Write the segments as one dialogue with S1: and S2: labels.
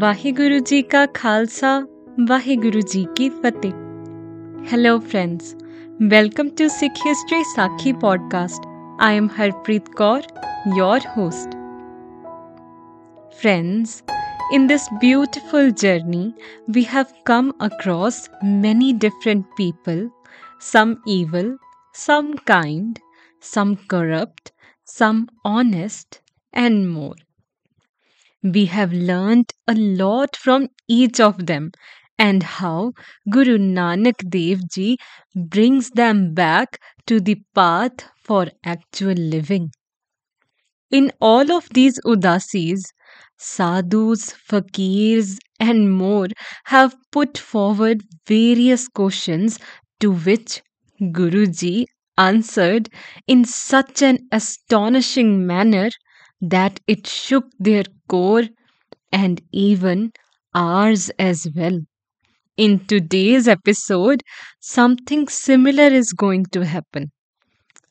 S1: ਵਾਹਿਗੁਰੂ ਜੀ ਕਾ ਖਾਲਸਾ ਵਾਹਿਗੁਰੂ ਜੀ ਕੀ ਫਤਿਹ hello friends welcome to Sikh history Sakhi podcast I am Harpreet Kaur your host friends in this beautiful journey we have come across many different people some evil some kind some corrupt some honest and more we have learned a lot from each of them and how Guru Nanak Dev Ji brings them back to the path for actual living. In all of these udasis, sadhus, fakirs, and more have put forward various questions to which Guruji answered in such an astonishing manner that it shook their core and even ours as well. In today's episode, something similar is going to happen.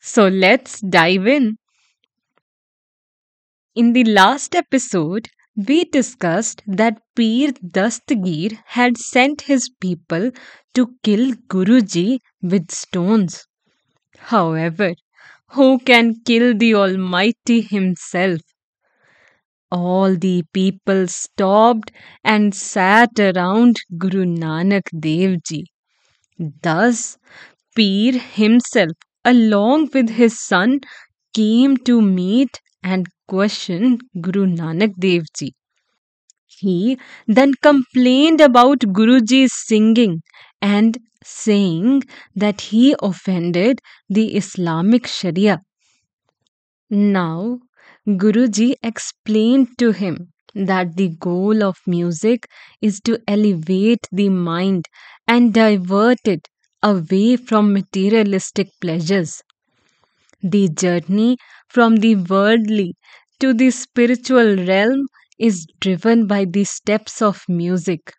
S1: So let's dive in. In the last episode, we discussed that Peer Dastgir had sent his people to kill Guruji with stones. However, who can kill the Almighty Himself? All the people stopped and sat around Guru Nanak Dev Ji. Thus, Peer himself, along with his son, came to meet and question Guru Nanak Dev Ji. He then complained about Guruji's singing and saying that he offended the Islamic Sharia. Now, Guruji explained to him that the goal of music is to elevate the mind and divert it away from materialistic pleasures. The journey from the worldly to the spiritual realm is driven by the steps of music.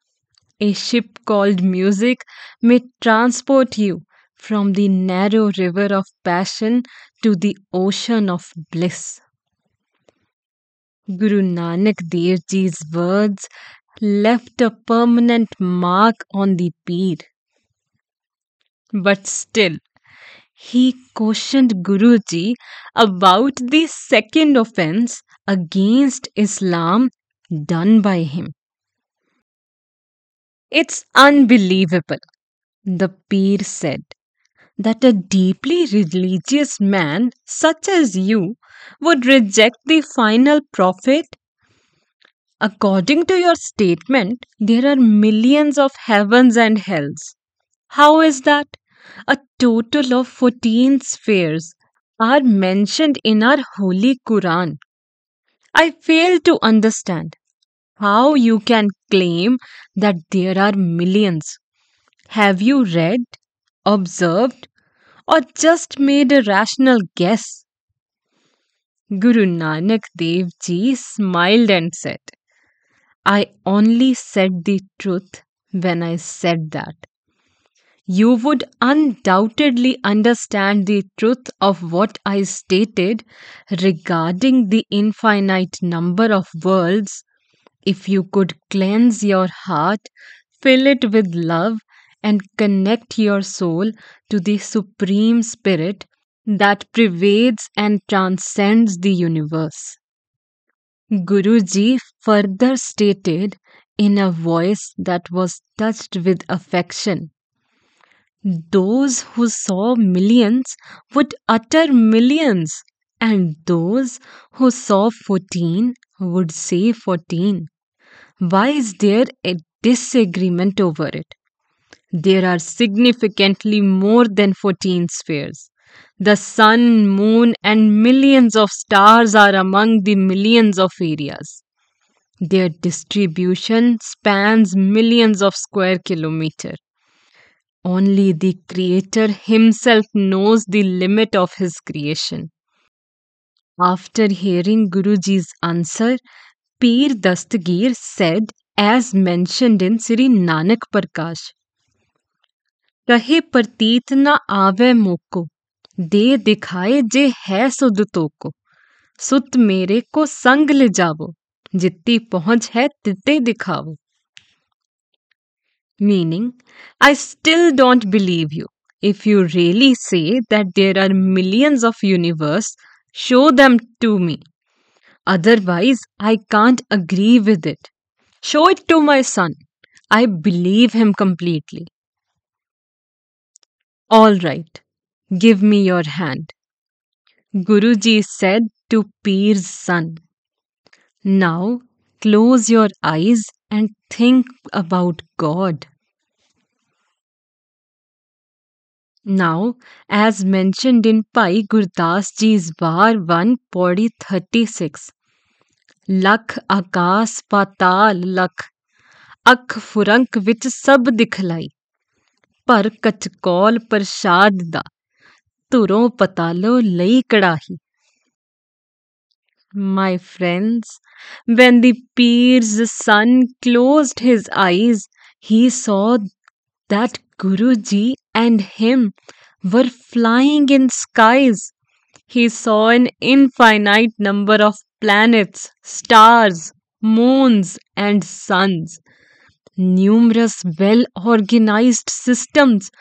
S1: A ship called music may transport you from the narrow river of passion to the ocean of bliss. Guru Nanak Dev Ji's words left a permanent mark on the Peer. But still, he cautioned Guruji about the second offense against Islam done by him. It's unbelievable, the Peer said, that a deeply religious man such as you would reject the final prophet? According to your statement, there are millions of heavens and hells. How is that? A total of 14 spheres are mentioned in our holy Quran. I fail to understand how you can claim that there are millions. Have you read, observed, or just made a rational guess? Guru Nanak Dev Ji smiled and said, I only said the truth when I said that. You would undoubtedly understand the truth of what I stated regarding the infinite number of worlds if you could cleanse your heart, fill it with love, and connect your soul to the Supreme Spirit that pervades and transcends the universe. Guruji further stated in a voice that was touched with affection those who saw millions would utter millions, and those who saw 14 would say 14. Why is there a disagreement over it? There are significantly more than 14 spheres. The sun, moon, and millions of stars are among the millions of areas. Their distribution spans millions of square kilometers. Only the Creator Himself knows the limit of His creation. After hearing Guruji's answer, Peer Dastgir said, as mentioned in Sri Nanak Prakash, कहे प्रतीत न आवे मोको दे दिखाए जे है सुध तो को सुत मेरे को संग ले जावो जितनी पहुँच है तिते दिखाओ Meaning, I still don't believe you. If you really say that there are millions of universe, show them to me. Otherwise, I can't agree with it. Show it to my son. I believe him completely. All right, give me your hand. Guruji said to Peer's son. Now close your eyes and think about God. Now, as mentioned in Bhai Gurdas Ji's Var 1 Pauri 36, Lakh Akas Patal Lakh ਅੱਖ ਫੁਰੰਕ ਵਿੱਚ ਸਭ ਦਿਖਲਾਈ ਪਰ ਕਚਕੌਲ ਪ੍ਰਸ਼ਾਦ ਦਾ ਧੁਰੋਂ ਪਤਾਲੋ ਲਈ ਕੜਾਹੀ My friends, when the Peer's son closed his eyes, he saw that Guruji and him were flying in skies. He saw an infinite number of planets, stars, moons, and suns. Numerous well organized systems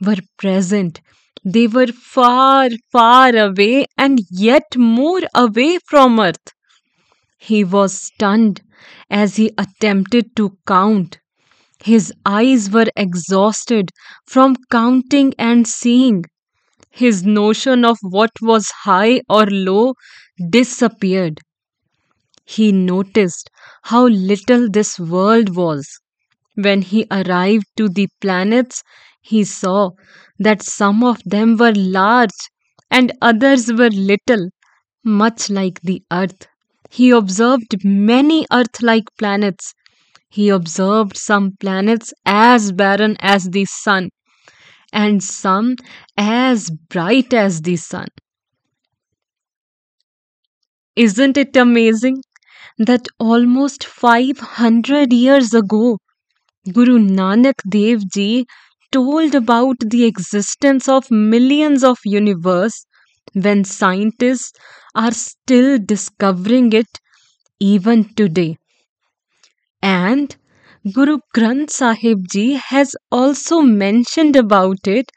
S1: were present. They were far, far away and yet more away from Earth. He was stunned as he attempted to count. His eyes were exhausted from counting and seeing. His notion of what was high or low disappeared. He noticed how little this world was. When he arrived to the planets, he saw that some of them were large and others were little, much like the earth. He observed many earth like planets. He observed some planets as barren as the sun and some as bright as the sun. Isn't it amazing that almost 500 years ago, Guru Nanak Dev Ji told about the existence of millions of universe when scientists are still discovering it even today. And Guru Granth Sahib Ji has also mentioned about it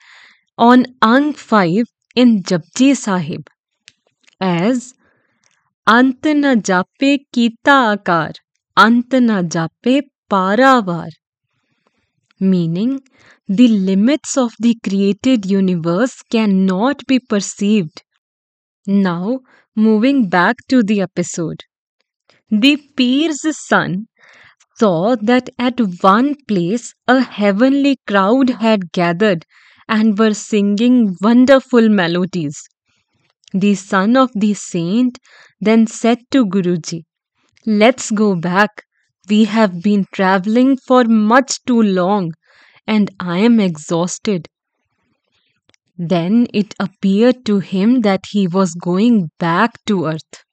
S1: on Ang 5 in Japji Sahib as ਅੰਤ ਨ ਜਾਪੇ ਕੀਤਾ ਆਕਾਰ ਅੰਤ ਨ ਜਾਪੇ meaning the limits of the created universe cannot be perceived. Now, moving back to the episode. The peer's son saw that at one place a heavenly crowd had gathered and were singing wonderful melodies. The son of the saint then said to Guruji, Let's go back. We have been traveling for much too long and I am exhausted. Then it appeared to him that he was going back to earth.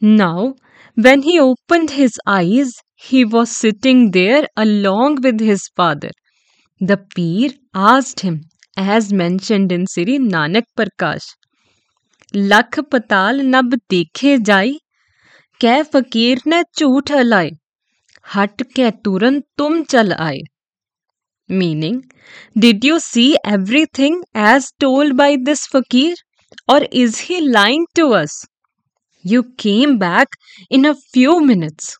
S1: Now, when he opened his eyes, he was sitting there along with his father. The Peer asked him, as mentioned in Sri Nanak Prakash, लख पताल नब देखे जाई कै फकीर ने झूठ हलाए हट के तुरंत तुम चल आए meaning did you see everything as told by this fakir or is he lying to us you came back in a few minutes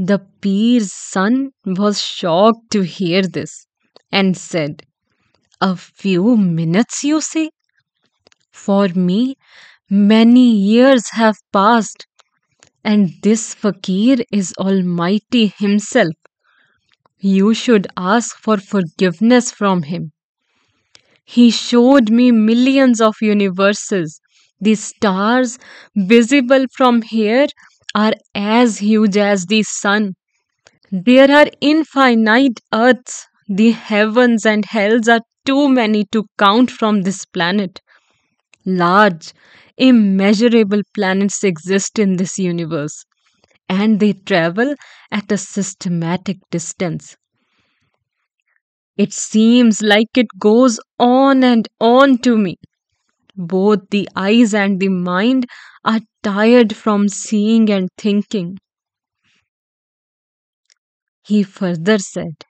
S1: The peer's son was shocked to hear this and said, A few minutes, you say? For me, many years have passed, and this fakir is Almighty Himself. You should ask for forgiveness from Him. He showed me millions of universes. The stars visible from here are as huge as the sun. There are infinite earths. The heavens and hells are too many to count from this planet. Large, immeasurable planets exist in this universe, and they travel at a systematic distance. It seems like it goes on and on to me. Both the eyes and the mind are tired from seeing and thinking. He further said,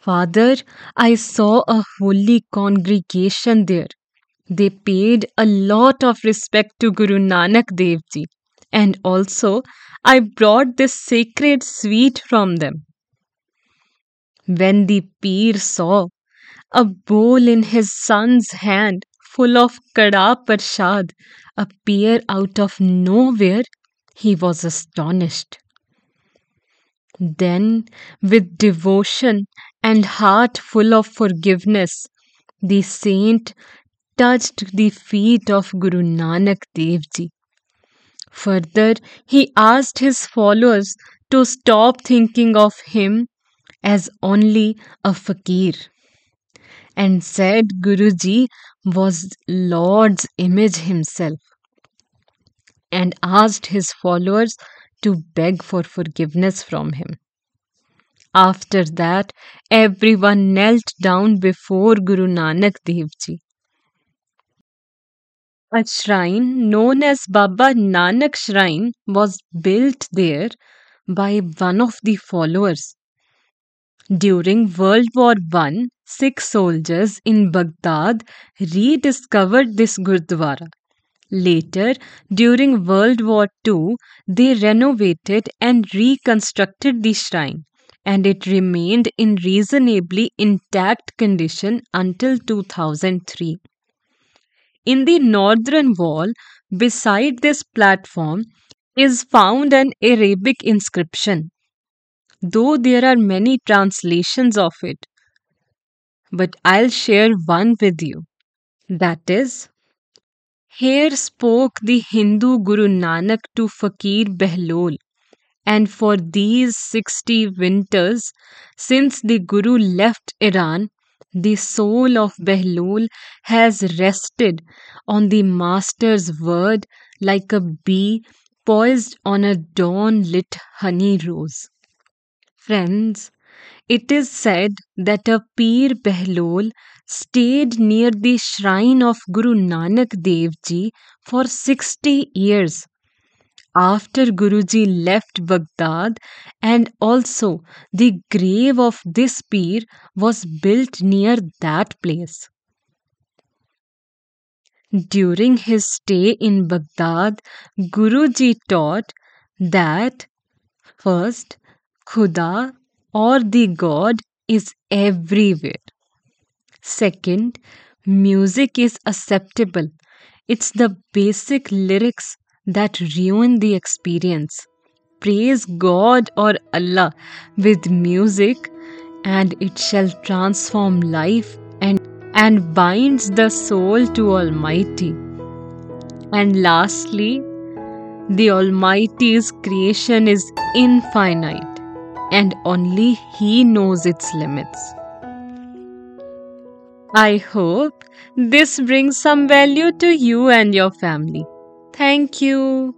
S1: Father, I saw a holy congregation there. They paid a lot of respect to Guru Nanak Dev Ji, and also I brought this sacred sweet from them. When the Peer saw a bowl in his son's hand full of kada prasad appear out of nowhere, he was astonished. Then, with devotion and heart full of forgiveness, the saint touched the feet of Guru Nanak Dev Ji. Further, he asked his followers to stop thinking of him as only a fakir and said Guruji was Lord's image himself and asked his followers to beg for forgiveness from him. After that, everyone knelt down before Guru Nanak Dev Ji. A shrine known as Baba Nanak Shrine was built there by one of the followers. During World War I, Sikh soldiers in Baghdad rediscovered this Gurdwara. Later, during World War II, they renovated and reconstructed the shrine, and it remained in reasonably intact condition until 2003. In the northern wall, beside this platform, is found an Arabic inscription, though there are many translations of it. But I'll share one with you. That is, here spoke the Hindu Guru Nanak to Fakir Behlol, and for these 60 winters, since the Guru left Iran, the soul of Behlul has rested on the Master's word like a bee poised on a dawn lit honey rose. Friends, it is said that a Peer Behlol stayed near the shrine of Guru Nanak Dev Ji for 60 years after Guruji left Baghdad, and also the grave of this Peer was built near that place. During his stay in Baghdad, Guruji taught that first, Khuda or the God is everywhere. Second, music is acceptable. It's the basic lyrics that ruin the experience. Praise God or Allah with music, and it shall transform life and, and binds the soul to Almighty. And lastly, the Almighty's creation is infinite, and only He knows its limits. I hope this brings some value to you and your family. Thank you.